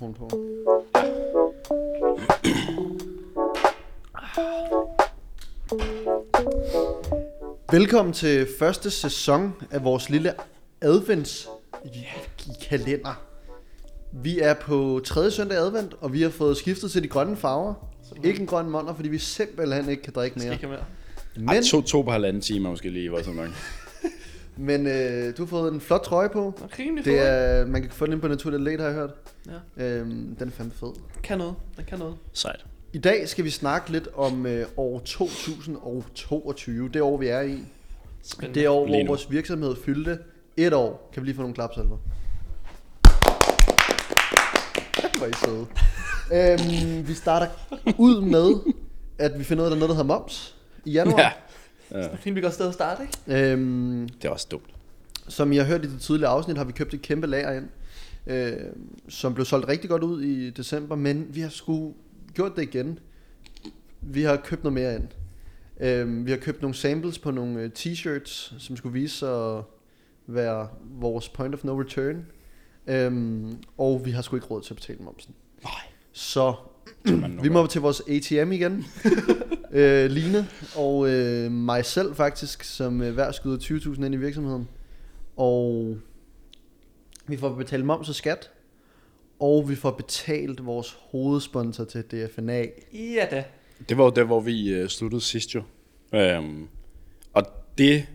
mikrofon på. Velkommen til første sæson af vores lille adventskalender. Vi er på tredje søndag advent, og vi har fået skiftet til de grønne farver. Ikke en grøn måneder, fordi vi simpelthen ikke kan drikke mere. Ikke mere. Men, Ej, to, to på halvanden time måske lige, var sådan nok. Men øh, du har fået en flot trøje på. Rimelig Det er, man kan få den ind på Naturligt Atlet, har jeg hørt. Ja. Øhm, den er fandme fed. Kan noget. Den kan noget. Sejt. I dag skal vi snakke lidt om øh, år 2022, det år vi er i. Spændende. Det år, hvor vores virksomhed fyldte et år. Kan vi lige få nogle klapsalver? Hvor I søde. øhm, vi starter ud med, at vi finder ud af, at der er noget, der hedder moms i januar. Ja. Ja. Rimelig godt sted at starte, ikke? Øhm, Det er også dumt. som I har hørt i det tidligere afsnit, har vi købt et kæmpe lager ind, øh, som blev solgt rigtig godt ud i december, men vi har sgu gjort det igen. Vi har købt noget mere ind. Øh, vi har købt nogle samples på nogle øh, t-shirts, som skulle vise sig at være vores point of no return. Øhm, og vi har sgu ikke råd til at betale momsen. Nej. Så vi må til vores ATM igen. øh, Line og øh, mig selv faktisk, som øh, hver skyder 20.000 ind i virksomheden. Og vi får betalt moms og skat. Og vi får betalt vores hovedsponsor til DFNA. Ja da. Det var jo der, hvor vi øh, sluttede sidst jo. Øhm, og det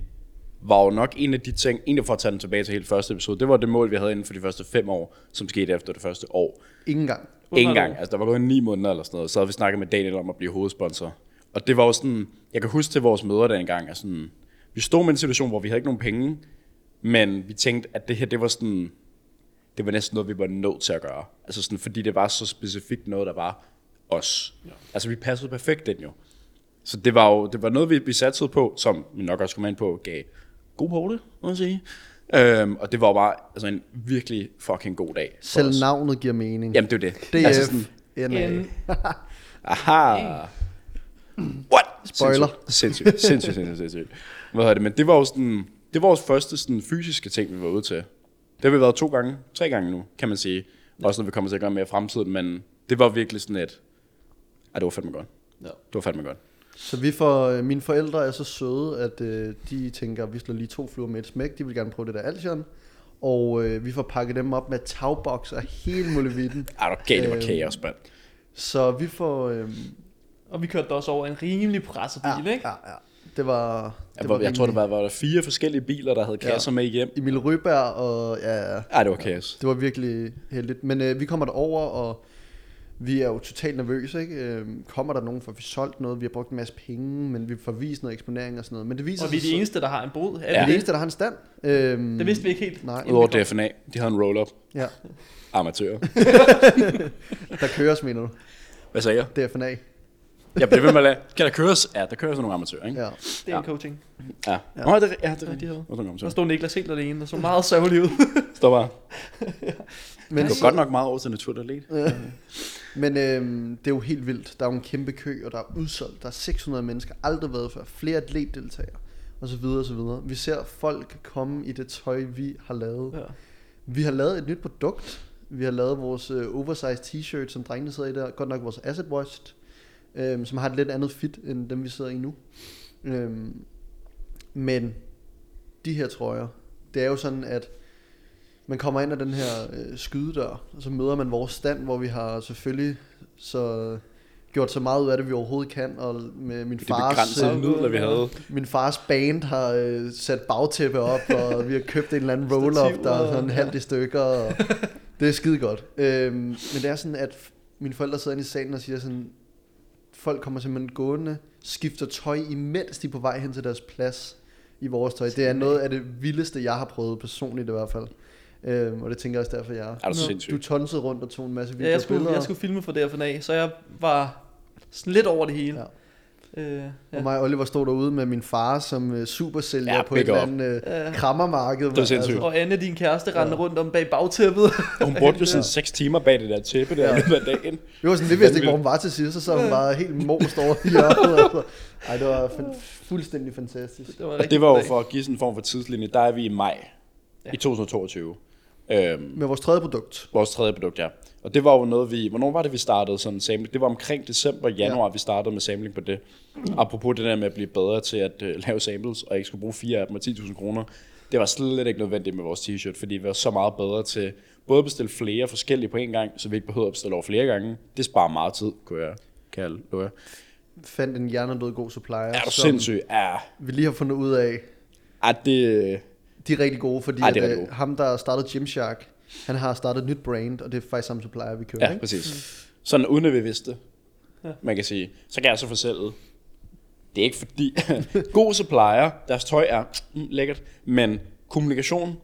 var jo nok en af de ting, egentlig for at tage den tilbage til helt første episode, det var det mål, vi havde inden for de første fem år, som skete efter det første år. Ingen gang. Ingen gang. Altså, der var gået ni måneder eller sådan noget, så havde vi snakket med Daniel om at blive hovedsponsor. Og det var jo sådan, jeg kan huske til vores møder dengang, at sådan, vi stod med en situation, hvor vi havde ikke nogen penge, men vi tænkte, at det her, det var sådan, det var næsten noget, vi var nødt til at gøre. Altså sådan, fordi det var så specifikt noget, der var os. Ja. Altså, vi passede perfekt ind jo. Så det var jo det var noget, vi, vi satte på, som vi nok også kom ind på, gav god på det, må jeg sige. Øhm, og det var bare altså, en virkelig fucking god dag. Selv os. navnet giver mening. Jamen, det er det. DF. Altså sådan, NA. En, Aha. What? Spoiler. Sindssygt, sindssygt, sindssygt, sindssygt. Hvad hedder det? Men det var jo sådan, det var vores første sådan fysiske ting, vi var ude til. Det har vi været to gange, tre gange nu, kan man sige. Også når vi kommer til at gøre mere i fremtiden, men det var virkelig sådan et, ej, det var fandme godt. Ja. Det var fandme godt. Så vi får, øh, mine forældre er så søde, at øh, de tænker, at vi slår lige to fluer med et smæk. De vil gerne prøve det der Altion. Og øh, vi får pakket dem op med tagboks og hele muligheden. Ej, det var galt, det var Øhm, kaos, mand. Så vi får... Øh, og vi kørte da også over en rimelig presset bil, ja, ikke? ja, ja. Det var... Det Jeg, var, jeg tror, der var, var der fire forskellige biler, der havde Ja. kasser med hjem. Emil Røberg og... Ja, ja. Ej, det var kaos. Det var virkelig heldigt. Men øh, vi kommer derover og vi er jo totalt nervøse, ikke? Øh, kommer der nogen, for vi solgt noget, vi har brugt en masse penge, men vi får vist noget eksponering og sådan noget. Men det viser Og vi er de eneste, der har en bod. Er Vi ja. er det de det? eneste, der har en stand. Øhm, Det vidste vi ikke helt. Nej. Udover DFNA, de havde en roll-up. Ja, Amatører. der køres, mener du. Hvad sagde jeg? DFNA. Jeg blev ved med at lade. Kan der køres? Ja, der kører sådan nogle amatører, ikke? Ja. Det er en coaching. Ja. Ja. ja. Nå, det, er- ja, det er Ja, rigtigt. er Der amatører? stod Niklas helt alene, der så meget sørgelig ud. Står bare. Men, Det går godt nok meget over til naturligt. men øhm, det er jo helt vildt. Der er jo en kæmpe kø, og der er udsolgt. Der er 600 mennesker, aldrig været før. Flere atletdeltagere, og så videre, og så videre. Vi ser folk komme i det tøj, vi har lavet. Ja. Vi har lavet et nyt produkt. Vi har lavet vores øh, oversized t-shirt, som drengene sidder i der. Godt nok vores acid washed, øhm, som har et lidt andet fit, end dem vi sidder i nu. Øhm, men de her trøjer, det er jo sådan, at man kommer ind ad den her øh, skydedør, og så møder man vores stand, hvor vi har selvfølgelig så gjort så meget ud af det, vi overhovedet kan, og med min Det fars, begrænsede øh, midler, vi havde. min fars band har øh, sat bagtæppe op, og vi har købt en eller anden roll-up, der er sådan Stativer. halvt i stykker, og det er skide godt. Øhm, men det er sådan, at mine forældre sidder inde i salen og siger sådan, folk kommer simpelthen gående, skifter tøj, imens de er på vej hen til deres plads i vores tøj. Det er noget af det vildeste, jeg har prøvet personligt i hvert fald. Øhm, og det tænker jeg også derfor, jeg er. Er du tonsede rundt og tog en masse Ja, videoer jeg skulle, billeder. jeg skulle filme for DFNA, så jeg var sådan lidt over det hele. Ja. Øh, Og ja. mig og Oliver stod derude med min far som uh, supersælger Ja, på et eller andet uh, Ja. krammermarked. var sindssygt. Og Anne, din kæreste, rendte Ja. rundt om bag bagtæppet. Og hun brugte jo sådan 6 timer bag det der tæppe der Ja. løbet af dagen. Vi var sådan, vi vidste ikke, hvor hun var til sidst, så så hun bare helt most over i hjørnet. Altså. Ej, det var fuldstændig fantastisk. Det var, Og det var jo for at give sådan en form for tidslinje. Der er vi i maj Ja. i 2022. Øhm, Med vores tredje produkt. vores tredje produkt, ja. Og det var jo noget, vi... Hvornår var det, vi startede sådan en samling? Det var omkring december, januar, ja. vi startede med samling på det. Apropos det der med at blive bedre til at uh, lave samples, og ikke skulle bruge fire af dem og 10.000 kroner. Det var slet ikke nødvendigt med vores t-shirt, fordi vi var så meget bedre til både at bestille flere forskellige på en gang, så vi ikke behøvede at bestille over flere gange. Det sparer meget tid, kunne jeg kalde det. Fandt en hjernedød god supplier, Er du sindssyg? Ja, vi lige har fundet ud af, ja det... de er rigtig gode, fordi Ej, det er at, rigtig øh, gode. ham, der startede Gymshark, han har startet et nyt brand, og det er faktisk samme supplier, vi kører. Ja, ikke? præcis. Sådan uden at vi vidste, Ja. man kan sige. Så kan jeg så fortælle, det er ikke fordi... God supplier, deres tøj er mm, lækkert, men kommunikation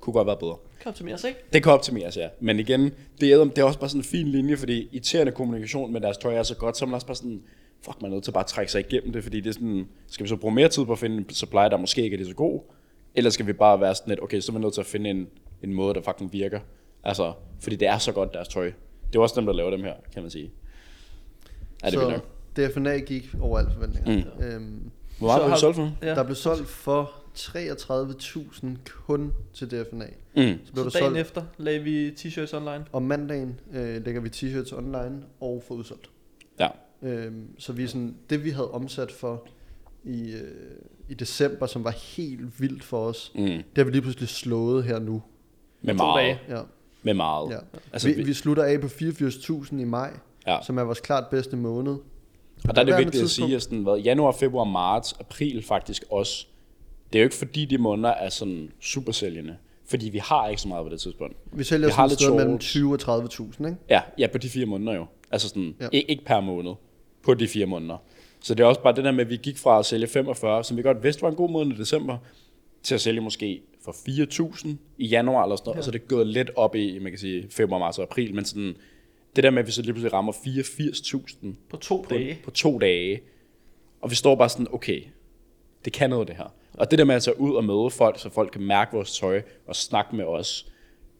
kunne godt være bedre. Kom til os, ikke? Det kan optimeres, ja. Men igen, det er, det er også bare sådan en fin linje, fordi irriterende kommunikation med deres tøj er så godt, så er man også bare sådan, fuck, man er nødt til bare at trække sig igennem det, fordi det er sådan, skal vi så bruge mere tid på at finde en supply, der måske ikke er lige så god, eller skal vi bare være sådan lidt, okay, så er vi nødt til at finde en, en måde, der faktisk virker. Altså, fordi det er så godt, deres tøj. Det er også dem, der laver dem her, kan man sige. Er det så nok? DFNA gik over alle forventninger. Mm. Øhm, Hvor meget har- vi solgt for? Ja. Der blev solgt for 33.000 kun til DFNA. Mm. Så blev Så dagen solgt, efter lagde vi t-shirts online. om mandagen øh, lægger vi t-shirts online og får udsolgt. Ja. Øhm, så vi sådan, det vi havde omsat for i, øh, i december, som var helt vildt for os, Mm. det har vi lige pludselig slået her nu. Med To meget. dage. Ja. Med meget. Ja. Altså, vi, vi- slutter af på 84.000 i maj, Ja. som er vores klart bedste måned. Og der er det vigtigt at sige, at sådan, hvad, januar, februar, marts, april faktisk også. Det er jo ikke fordi, de måneder er sådan super sælgende. Fordi vi har ikke så meget på det tidspunkt. Vi sælger Vi har sådan et lidt sted mellem shorts. 20 og 30.000, ikke? Ja, ja, på de fire måneder jo. Altså sådan, Ja. ja. ikke, ikke per måned. På de fire måneder. Så det er også bare det der med, at vi gik fra at sælge 45, som vi godt vidste var en god måned i december, til at sælge måske for 4.000 i januar eller sådan noget. Ja. Og så er det gået lidt op i, man kan sige, februar, marts og april. Men sådan, det der med, at vi så lige pludselig rammer 84.000 På to på, dage. på to dage. Og vi står bare sådan, okay, det kan noget det her. Og det der med at tage ud og møde folk, så folk kan mærke vores tøj og snakke med os,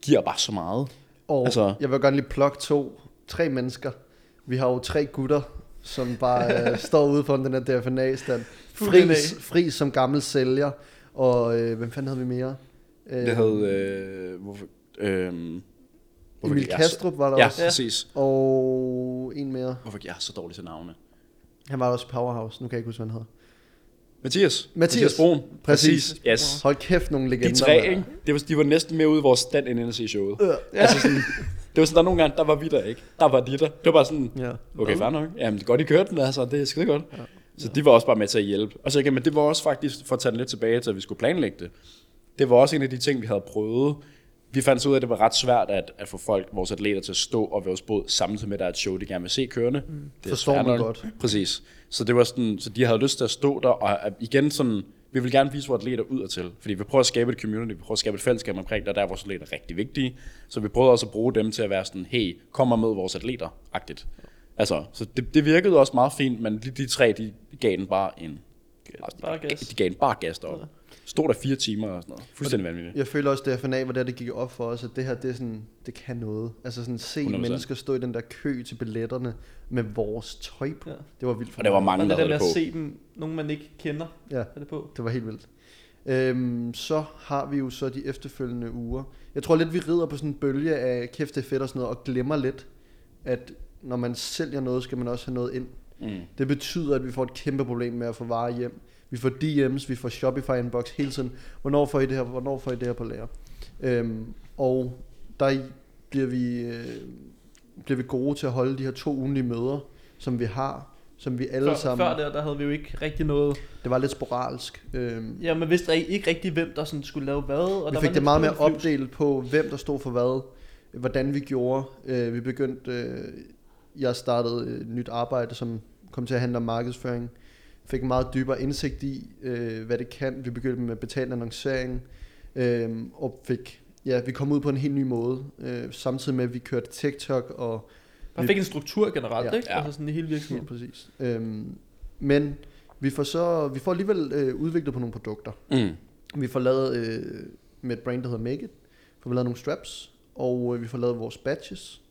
giver bare så meget. Og altså, jeg vil gerne lige plukke to, tre mennesker. Vi har jo tre gutter, som bare øh, står ude foran den her DFNA-stand. Fuld Fris, Fris som gammel sælger, og øh, hvem fanden havde vi mere? Øh, Det hed, øh, hvorfor, øh, hvorfor Emil Kastrup var der Så, ja, også. præcis. Og en mere. Hvorfor gik jeg så dårligt til navne? Han var også i Powerhouse, nu kan jeg ikke huske, hvad han hedder. Mathias. Mathias. Brun. Præcis. Yes. Hold kæft, nogle legender. De tre, ikke? Det var, de var næsten mere ude i vores stand, end se showet. Ja. Altså sådan, det var sådan, der nogle gange, der var vi der ikke. Der var de der. Det var bare sådan, ja. okay, fair nok. Jamen, det er godt, I kørte den, altså. Det er skide godt. Ja. Så de var også bare med til at hjælpe. Og så igen, men det var også faktisk, for at tage den lidt tilbage til, at vi skulle planlægge det. Det var også en af de ting, vi havde prøvet. Vi fandt så ud af, at det var ret svært at, at få folk, vores atleter, til at stå og være vores båd, samtidig med, at der er et show, de gerne vil se kørende. Mm. Det Forstår man nok. godt. Præcis. Så det var sådan, så de havde lyst til at stå der, og igen sådan, vi vil gerne vise vores atleter ud til, fordi vi prøver at skabe et community, vi prøver at skabe et fællesskab omkring, der der er vores atleter rigtig vigtige. Så vi prøvede også at bruge dem til at være sådan, hey, kom og mød vores atleter-agtigt. Altså, så det, det virkede også meget fint, men de, de tre, de gav den bare en... Bare gas. De gav den bare gas deroppe. Stod der fire timer og sådan noget. Fuldstændig vanvittigt. Jeg føler også, at DFNA var der, det gik op for os, at det her, det, er sådan, det kan noget. Altså sådan se 100%. mennesker stå i den der kø til billetterne med vores tøj på. Ja. Det var vildt for Og der var mange, Og der det der havde med det at på. se dem, nogen man ikke kender, Ja, er det på. det var helt vildt. Øhm, så har vi jo så de efterfølgende uger. Jeg tror lidt, vi rider på sådan en bølge af kæft, det er fedt og sådan noget, og glemmer lidt, at når man sælger noget, skal man også have noget ind. Mm. Det betyder, at vi får et kæmpe problem med at få varer hjem. Vi får DM's, vi får Shopify inbox hele tiden. Hvornår får I det her, hvornår får I det her på lager? Øhm, og der bliver vi, øh, bliver vi gode til at holde de her to ugenlige møder, som vi har, som vi alle Før, sammen... før der, der havde vi jo ikke rigtig noget... Det var lidt sporadisk. Øhm, Ja, man vidste ikke rigtig, hvem der sådan skulle lave hvad. Og vi der fik var det meget mere opdelt på, hvem der stod for hvad, hvordan vi gjorde. Øh, vi begyndte, øh, jeg startede et nyt arbejde, som kom til at handle om markedsføring. Fik en meget dybere indsigt i, øh, hvad det kan. Vi begyndte med betalt annoncering, øh, og fik, ja, vi kom ud på en helt ny måde. Øh, samtidig med, at vi kørte TikTok og Man fik en struktur generelt, Ja. ikke? Ja. Altså sådan i hele Ja, virksomheden. præcis. Øhm, men vi får så vi får alligevel øh, udviklet på nogle produkter. Mm. Vi får lavet øh, med et brand, der hedder Make It, får vi lavet nogle straps, og øh, vi får lavet vores badges,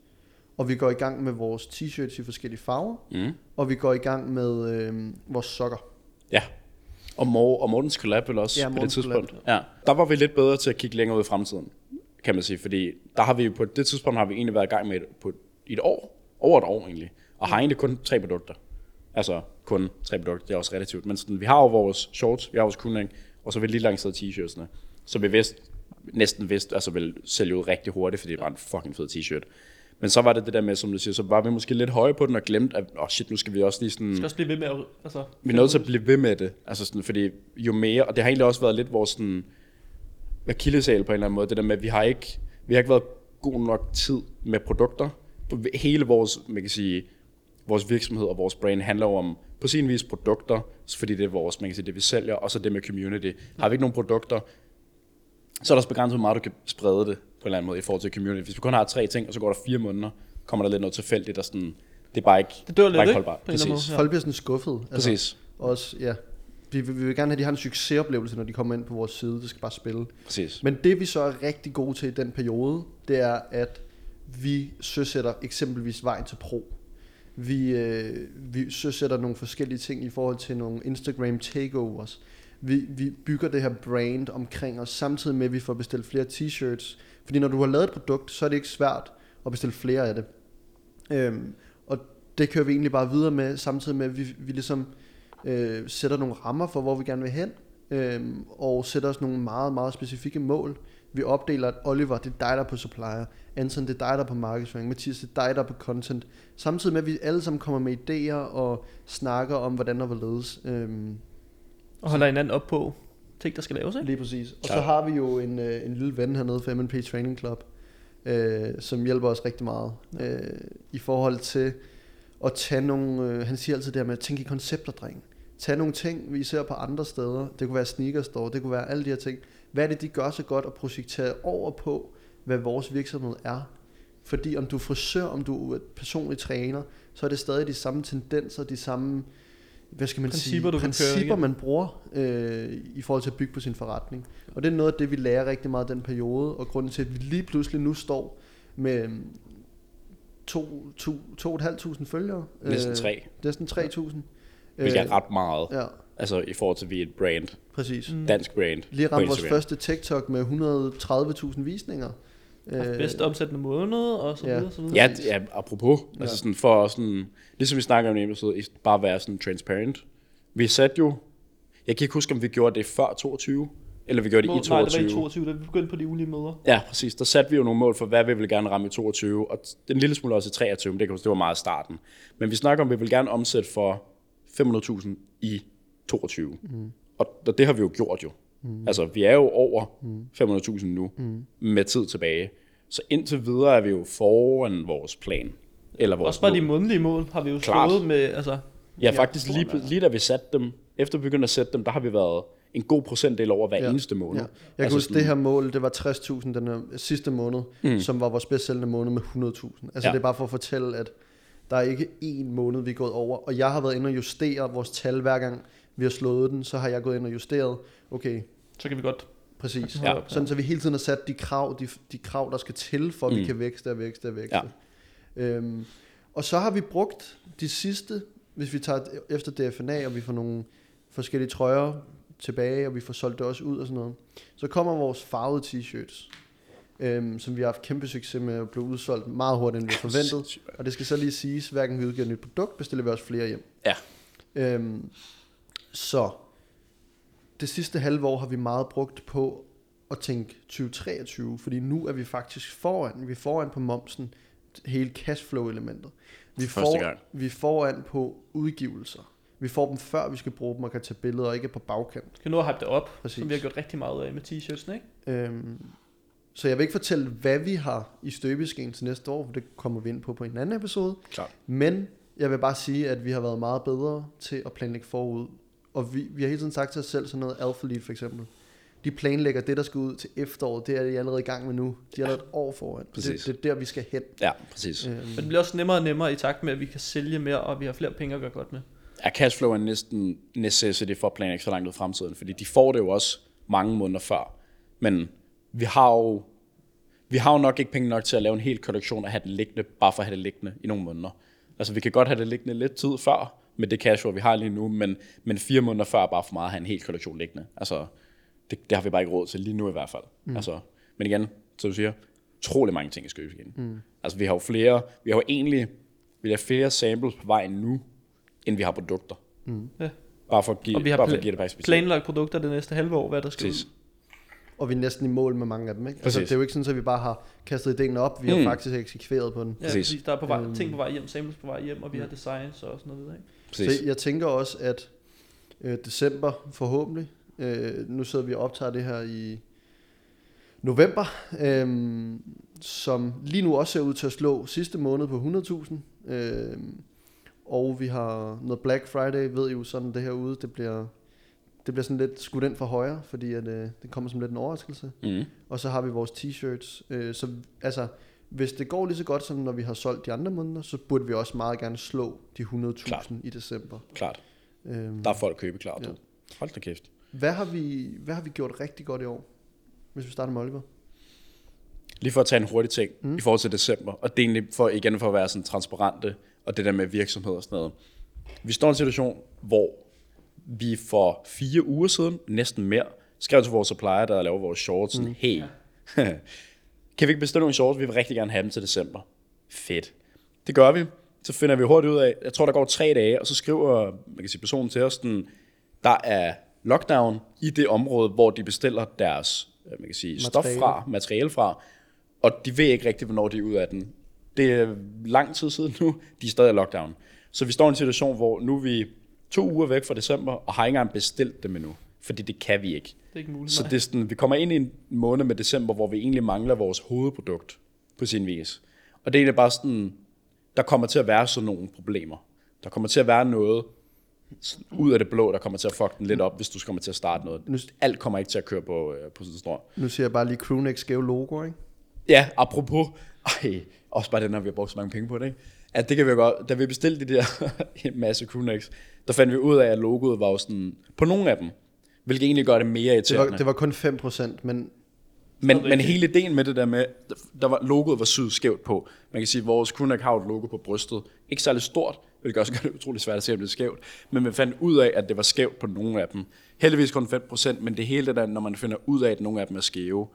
og vi går i gang med vores t-shirts i forskellige farver, Mm. og vi går i gang med øh, vores sokker. Ja. Og, Mor- og Mortens collab vel også Ja, på det tidspunkt. Ja. Der var vi lidt bedre til at kigge længere ud i fremtiden, kan man sige, fordi der har vi på det tidspunkt har vi egentlig været i gang med et, på et år, over et år egentlig, og har egentlig kun tre produkter. Altså kun tre produkter, det er også relativt, men sådan, vi har jo vores shorts, vi har vores kunding, og så vil vi lige lanceret t-shirtsene, så vi vidste, næsten vidste, altså vil sælge ud rigtig hurtigt, fordi det var en fucking fed t-shirt. Men så var det det der med, som du siger, så var vi måske lidt høje på den og glemte, at oh shit, nu skal vi også lige sådan... skal også blive ved med at... Altså, Vi er nødt til at blive ved med det. Altså sådan, fordi jo mere, og det har egentlig også været lidt vores sådan, akillesal på en eller anden måde, det der med, at vi har ikke, vi har ikke været god nok tid med produkter. Hele vores, man kan sige, vores virksomhed og vores brand handler jo om på sin vis produkter, fordi det er vores, man kan sige, det vi sælger, og så det med community. Har vi ikke nogen produkter, så er der også begrænset, hvor meget du kan sprede det på en eller anden måde i forhold til community. Hvis vi kun har tre ting, og så går der fire måneder, kommer der lidt noget tilfældigt, og sådan, det er bare ikke, Det dør lidt, ikke ikke? holdbart. Anden Præcis. måde. Folk bliver sådan skuffet. Altså, Præcis. Også, ja. Vi, vi, vi vil gerne have, at de har en succesoplevelse, når de kommer ind på vores side. Det skal bare spille. Præcis. Men det vi så er rigtig gode til i den periode, det er, at vi søsætter eksempelvis vejen til pro. Vi, øh, vi søsætter nogle forskellige ting i forhold til nogle Instagram takeovers. Vi, vi bygger det her brand omkring os, samtidig med, at vi får bestilt flere t-shirts. Fordi når du har lavet et produkt, så er det ikke svært at bestille flere af det. Øhm, og det kører vi egentlig bare videre med, samtidig med, at vi, vi ligesom øh, sætter nogle rammer for, hvor vi gerne vil hen, øhm, og sætter os nogle meget, meget specifikke mål. Vi opdeler, at Oliver, det er dig, der er på supplier, Anton, det er dig, der er på markedsføring, Mathias, det er dig, der er på content. Samtidig med, at vi alle sammen kommer med idéer og snakker om, hvordan og hvorledes. Øhm, Og holder hinanden op på ting, der skal laves, ikke? Lige præcis. Og så Klart. har vi jo en, øh, en lille ven hernede fra MNP Training Club, øh, som hjælper os rigtig meget øh, i forhold til at tage nogle, øh, han siger altid det her med at tænke i koncepter, dreng. Tag nogle ting, vi ser på andre steder. Det kunne være sneaker store, det kunne være alle de her ting. Hvad er det, de gør så godt at projektere over på, hvad vores virksomhed er? Fordi om du er frisør, om du er personlig træner, så er det stadig de samme tendenser, de samme hvad skal man Principper, sige, du kan køre principper man bruger øh, i forhold til at bygge på sin forretning. Og det er noget af det, vi lærer rigtig meget i den periode, og grunden til, at vi lige pludselig nu står med øhm, to, to, to et halvt tusind følgere. Næsten Øh, tre, Næsten 3.000. hvilket er ret meget. Ja, Altså i forhold til, at vi er et brand, præcis. Mm. dansk brand. Lige ramt vores første TikTok med 130.000 visninger. Øh, bedst omsættende måned, og så ja. videre, så videre. Ja, ja, apropos, Ja. altså sådan for sådan, ligesom vi snakker om i en episode, bare være sådan transparent. Vi satte jo, jeg kan ikke huske, om vi gjorde det før 22, eller vi gjorde det Mål- i Nej, det 22. var i 22, da vi begyndte på de ulige møder. Ja, præcis. Der satte vi jo nogle mål for, hvad vi ville gerne ramme i 22, og t- en lille smule også i 23, men det, kan det var meget i starten. Men vi snakker om, at vi vil gerne omsætte for 500.000 i 22. Mm. Og, og det har vi jo gjort jo. Mm. Altså, vi er jo over mm. 500.000 nu, mm. med tid tilbage. Så indtil videre er vi jo foran vores plan. Eller vores Også bare de mål. månedlige mål har vi jo Klart. slået med, altså... Ja, faktisk lige, lige da vi satte dem, efter vi begyndte at sætte dem, der har vi været en god procentdel over hver Ja. eneste måned. Ja. Jeg kan altså huske, det her mål, det var 60.000 den her sidste måned, mm. som var vores bedst sælgende måned med 100.000. Altså. Ja. det er bare for at fortælle, at der er ikke én måned, vi er gået over. Og jeg har været inde og justere vores tal hver gang, vi har slået den. Så har jeg gået ind og justeret, okay, Så kan vi godt... præcis. Ja. Sådan så vi hele tiden har sat de krav, de, de krav der skal til, for at mm. vi kan vækste og vækste og vækste. Ja. Øhm, og så har vi brugt de sidste, hvis vi tager efter DFNA, og vi får nogle forskellige trøjer tilbage, og vi får solgt det også ud og sådan noget. Så kommer vores farvede t-shirts, øhm, som vi har haft kæmpe succes med at blive udsolgt meget hurtigt, end vi havde forventet. Og det skal så lige siges, hver gang vi udgiver et nyt produkt, bestiller vi også flere hjem. Ja. Øhm, så det sidste halve år har vi meget brugt på at tænke 2023, fordi nu er vi faktisk foran. Vi er foran på momsen, hele cashflow-elementet. Vi er, gang. vi er foran på udgivelser. Vi får dem før vi skal bruge dem og kan tage billeder, og ikke på bagkant. Kan nu hype det op, Præcis. som vi har gjort rigtig meget af med t-shirtsene, ikke? Øhm, så jeg vil ikke fortælle, hvad vi har i støbeskeen til næste år, for det kommer vi ind på på en anden episode. Klart. Men jeg vil bare sige, at vi har været meget bedre til at planlægge forud. Og vi, vi har hele tiden sagt til os selv, sådan noget Alpha Lead for eksempel. De planlægger det, der skal ud til efteråret. Det er de allerede i gang med nu. De er allerede et år foran. Det, Præcis. det er der, vi skal hen. Ja, præcis. Øhm, Men det bliver også nemmere og nemmere i takt med, at vi kan sælge mere, og vi har flere penge at gøre godt med. Ja, cashflow er næsten necessity for at planlægge så langt ud i fremtiden, fordi de får det jo også mange måneder før. Men vi har jo, vi har jo nok ikke penge nok til at lave en hel kollektion og have det liggende, bare for at have det liggende i nogle måneder. Altså vi kan godt have det liggende lidt tid før, med det cashflow, vi har lige nu, men, men fire måneder før er bare for meget at have en hel kollektion liggende. Altså, det, det har vi bare ikke råd til lige nu i hvert fald. Mm. Altså, men igen, som du siger, utrolig mange ting i skøbeskeen. Mm. Altså vi har jo flere, vi har jo egentlig, vi har flere samples på vej nu, end vi har produkter. Ja. Bare for at give, Og vi har bare for at give det perspektiv. Planlagt produkter det næste halve år, hvad der skal Præcis. ud. Og vi er næsten i mål med mange af dem, ikke? Altså, Præcis. det er jo ikke sådan, at vi bare har kastet idéen op, vi har Mm. faktisk eksekveret på den. Ja, Præcis. præcis. Der er på vej, Øhm. ting på vej hjem, samples på vej hjem, og vi har designs og sådan noget. Ikke? Præcis. Så jeg tænker også, at øh, december forhåbentlig, øh, nu sidder vi og optager det her i november, øh, som lige nu også ser ud til at slå sidste måned på 100.000. Øh, og vi har noget Black Friday, ved I jo sådan det her ude, det bliver, det bliver sådan lidt skudt ind for højre, fordi at, øh, det kommer som lidt en overraskelse. Mm. Og så har vi vores t-shirts. Øh, så altså, hvis det går lige så godt, som når vi har solgt de andre måneder, så burde vi også meget gerne slå de 100.000 Klart. i december. Klart. Øhm, Der er folk købe klar. Ja. Ja. Hold da kæft. hvad, har vi, hvad har vi gjort rigtig godt i år? Hvis vi starter med Oliver. Lige for at tage en hurtig ting Mm. mm. i forhold til december, og det er egentlig for, igen for at være sådan transparente, og det der med virksomhed og sådan noget. Vi står i en situation, hvor vi for fire uger siden, næsten mere, skrev til vores supplier, der laver vores shorts, sådan, hey, kan vi ikke bestille nogle shorts? Vi vil rigtig gerne have dem til december. Fedt. Det gør vi. Så finder vi hurtigt ud af, jeg tror, der går tre dage, og så skriver man kan sige, personen til os, den, der er lockdown i det område, hvor de bestiller deres øh, man kan sige, stof Materiale. fra, materiale fra, og de ved ikke rigtigt, hvornår de er ud af den. Det er lang tid siden nu, de er stadig i lockdown. Så vi står i en situation, hvor nu er vi to uger væk fra december, og har ikke engang bestilt dem endnu, fordi det kan vi ikke. Det er ikke muligt. Så det er sådan, vi kommer ind i en måned med december, hvor vi egentlig mangler vores hovedprodukt på sin vis. Og det er egentlig bare sådan, der kommer til at være sådan nogle problemer. Der kommer til at være noget ud af det blå, der kommer til at fuck den lidt op, hvis du kommer til at starte noget. Nu- Alt kommer ikke til at køre på, øh, på sådan strøm. Nu siger jeg bare lige Crewneck skæve logo, ikke? Ja, apropos, ej, også bare det, når vi har brugt så mange penge på det, ikke? At det kan vi jo godt, da vi bestilte de der en masse crewnecks, der fandt vi ud af, at logoet var jo sådan, på nogle af dem, hvilket egentlig gør det mere Det irriterende. var, det var kun 5%, men Men, men hele ideen med det der med, der var, logoet var syet skævt på. Man kan sige, at vores har et logo på brystet. Ikke særlig stort, hvilket også gør det utroligt svært at se, om det er skævt. Men man fandt ud af, at det var skævt på nogle af dem. Heldigvis kun 5%, men det hele det der, når man finder ud af, at nogle af dem er skæve,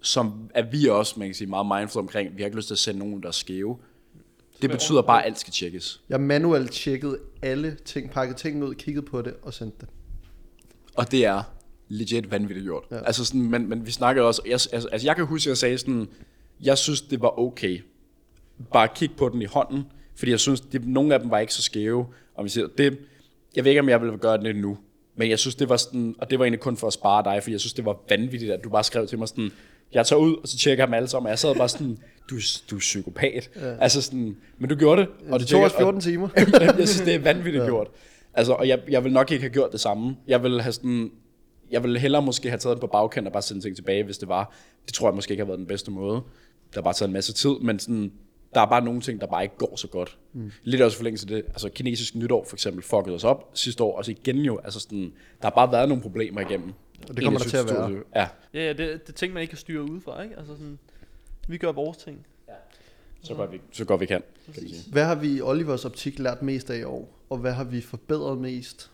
som er vi også, man kan sige, meget mindful omkring. Vi har ikke lyst til at sende nogen, der er skæve. Det betyder bare, at alt skal tjekkes. jeg manuelt tjekkede alle ting, pakkede tingene ud, kiggede på det og sendte det. Og det er legit vanvittigt gjort. Ja. Altså sådan, men, men vi snakkede også, jeg, altså, altså jeg kan huske, at jeg sagde sådan, jeg synes, det var okay. Bare kig på den i hånden, fordi jeg synes, det, nogle af dem var ikke så skæve. Og vi siger, det, jeg ved ikke, om jeg vil gøre det nu, men jeg synes, det var sådan, og det var egentlig kun for at spare dig, fordi jeg synes, det var vanvittigt, at du bare skrev til mig sådan, jeg tager ud, og så tjekker jeg dem alle sammen, og jeg sad bare sådan, du, du er psykopat. Ja. Altså sådan, men du gjorde det. Og det tog os 14 timer. jeg synes, det er vanvittigt ja. gjort. Altså, og jeg, jeg vil nok ikke have gjort det samme. Jeg vil have sådan, jeg vil hellere måske have taget den på bagkant og bare sendt ting tilbage, hvis det var. Det tror jeg måske ikke har været den bedste måde. Det har bare taget en masse tid, men sådan, der er bare nogle ting, der bare ikke går så godt. Mm. Lidt også forlængelse af det. Altså, kinesisk nytår for eksempel fuckede os op sidste år, og så igen jo, altså sådan, der har bare været nogle problemer igennem. Og det kommer der til at være. 21-22. Ja, Ja, ja, det, det er ting, man ikke kan styre udefra, ikke? Altså sådan, vi gør vores ting. Så godt vi, så godt vi kan. kan vi sige. Hvad har vi i Olivers optik lært mest af i år? Og hvad har vi forbedret mest?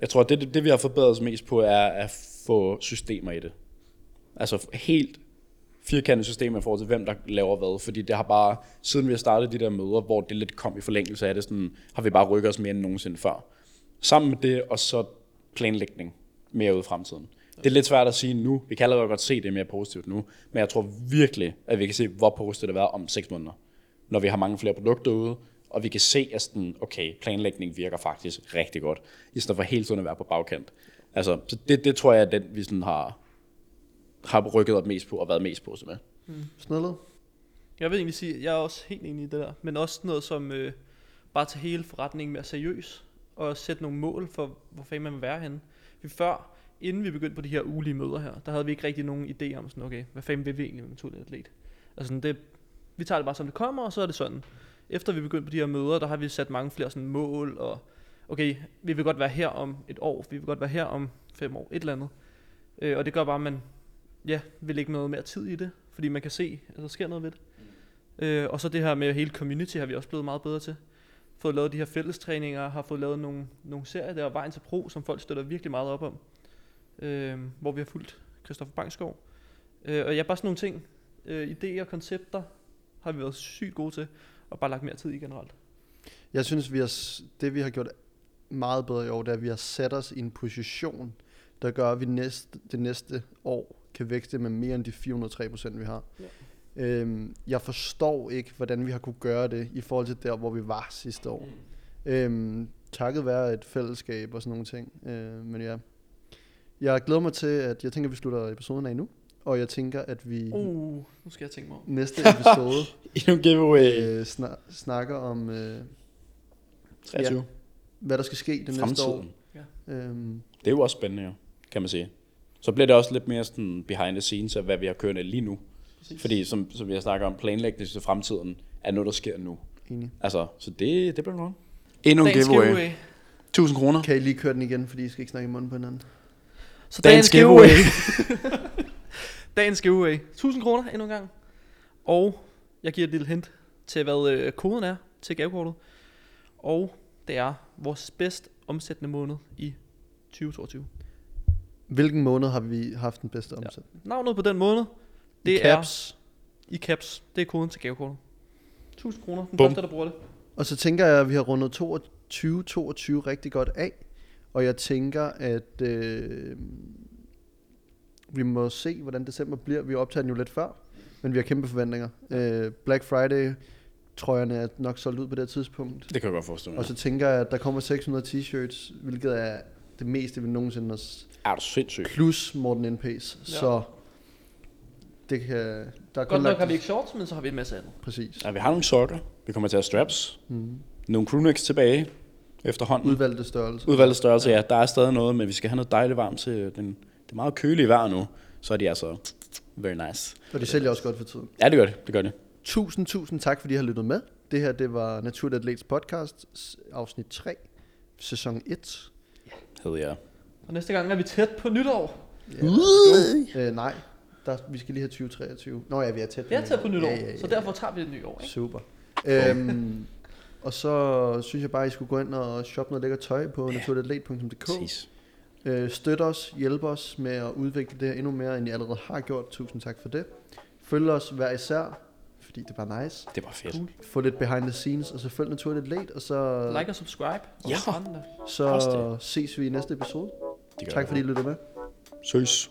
Jeg tror, at det, det, det vi har forbedret os mest på, er at få systemer i det. Altså helt firkantet systemer i forhold til, hvem der laver hvad. Fordi det har bare, siden vi har startet de der møder, hvor det lidt kom i forlængelse af det, sådan, har vi bare rykket os mere end nogensinde før. Sammen med det, og så planlægning mere ud i fremtiden. Det er lidt svært at sige nu. Vi kan allerede godt se det mere positivt nu. Men jeg tror virkelig, at vi kan se, hvor positivt det være om 6 måneder. Når vi har mange flere produkter ude, og vi kan se, at sådan, okay, planlægning virker faktisk rigtig godt, i stedet for hele tiden at være på bagkant. Altså, så det, det tror jeg er den, vi sådan har, har rykket op mest på, og været mest på med. Snællet? Jeg vil egentlig sige, jeg er også helt enig i det der, men også noget som øh, bare tage hele forretningen mere seriøs, og sætte nogle mål for, hvor fanden man vil være henne. For før, inden vi begyndte på de her ugelige møder her, der havde vi ikke rigtig nogen idé om sådan, okay, hvad fanden vil vi egentlig med naturlig atlet? Altså sådan, det, vi tager det bare som det kommer, og så er det sådan. Efter vi begyndte på de her møder, der har vi sat mange flere sådan mål, og okay, vi vil godt være her om et år, vi vil godt være her om fem år, et eller andet. Øh, og det gør bare, at man ja, vil lægge noget mere tid i det, fordi man kan se, at der sker noget ved det. Øh, og så det her med hele community har vi også blevet meget bedre til. Fået lavet de her fællestræninger, har fået lavet nogle, nogle serier der, Vejen til Pro, som folk støtter virkelig meget op om. Øh, hvor vi har fulgt Christoffer Bangsgaard. Øh, og ja, bare sådan nogle ting. Øh, idéer, koncepter har vi været sygt gode til. Og bare lagt mere tid i generelt. Jeg synes, vi har, det vi har gjort meget bedre i år, det er, at vi har sat os i en position, der gør, at vi næste, det næste år kan vækste med mere end de 403 procent, vi har. Ja. Øhm, jeg forstår ikke, hvordan vi har kunne gøre det i forhold til der, hvor vi var sidste år. Øhm, takket være et fællesskab og sådan nogle ting. Øh, men ja, jeg glæder mig til, at jeg tænker, at vi slutter episoden af nu. Og jeg tænker, at vi Uh, nu skal jeg tænke mig om. næste episode Endnu en giveaway. øh, snak, snakker om, øh, 23. hvad der skal ske det næste år. Fremtiden. Øhm, Det er jo også spændende, jo, kan man sige. Så bliver det også lidt mere sådan behind the scenes af, hvad vi har kørende lige nu. Præcis. Fordi som, som jeg snakker om, planlægning til fremtiden er noget, der sker nu. enig. Altså, så det, det bliver godt. Endnu en Dagens giveaway. giveaway. 1000 kroner. Kan I lige køre den igen, fordi I skal ikke snakke i munden på hinanden? Så Dagens dagens giveaway. dagens giveaway. 1000 kroner endnu en gang. Og jeg giver et lille hint til, hvad øh, koden er til gavekortet. Og det er vores bedst omsættende måned i 2022. Hvilken måned har vi haft den bedste omsætning? Navnet på den måned, det I er caps. i caps. Det er koden til gavekortet. 1000 kroner. Den Bum. første, der bruger det. Og så tænker jeg, at vi har rundet 2022 rigtig godt af. Og jeg tænker, at øh, vi må se, hvordan december bliver. Vi optager den jo lidt før, men vi har kæmpe forventninger. Øh, Black Friday trøjerne er nok solgt ud på det her tidspunkt. Det kan jeg godt forestille mig. Og så tænker jeg, at der kommer 600 t-shirts, hvilket er det meste, vi nogensinde har er du sindssyg. plus Morten NP's. Ja. Så det kan... Der er kun Godt nok lagt- har vi ikke shorts, men så har vi en masse andet. Præcis. Ja, vi har nogle sokker. Vi kommer til at have straps. Mm. Nogle crewnecks tilbage efterhånden. Udvalgte størrelser. Udvalgte størrelse, ja. Der er stadig noget, men vi skal have noget dejligt varmt til den, det meget kølige vejr nu. Så er de altså very nice. Og de sælger også godt for tiden. Ja, det gør det. Det gør det. Tusind, tusind tak, fordi I har lyttet med. Det her, det var Naturligt Atlets podcast, afsnit 3, sæson 1. Hed jeg. Og næste gang er vi tæt på nytår. Ja, øh, nej, der, vi skal lige have 2023. Nå ja, vi er tæt på Vi er tæt på nytår, Ja, ja, ja, så derfor tager vi det nye år. Ikke? Super. Øhm, og så synes jeg bare, I skulle gå ind og shoppe noget lækkert tøj på naturligatlet.dk. Præcis. Øh, støt os, hjælp os med at udvikle det her endnu mere, end I allerede har gjort. Tusind tak for det. Følg os hver især, fordi det bare nice. Det var fedt. Cool. Få lidt behind the scenes, og så følg Naturligt Late, og så, Like og subscribe. Og Ja. spændende. så ses vi i næste episode. Det gør Tak fordi I lyttede med. Søs.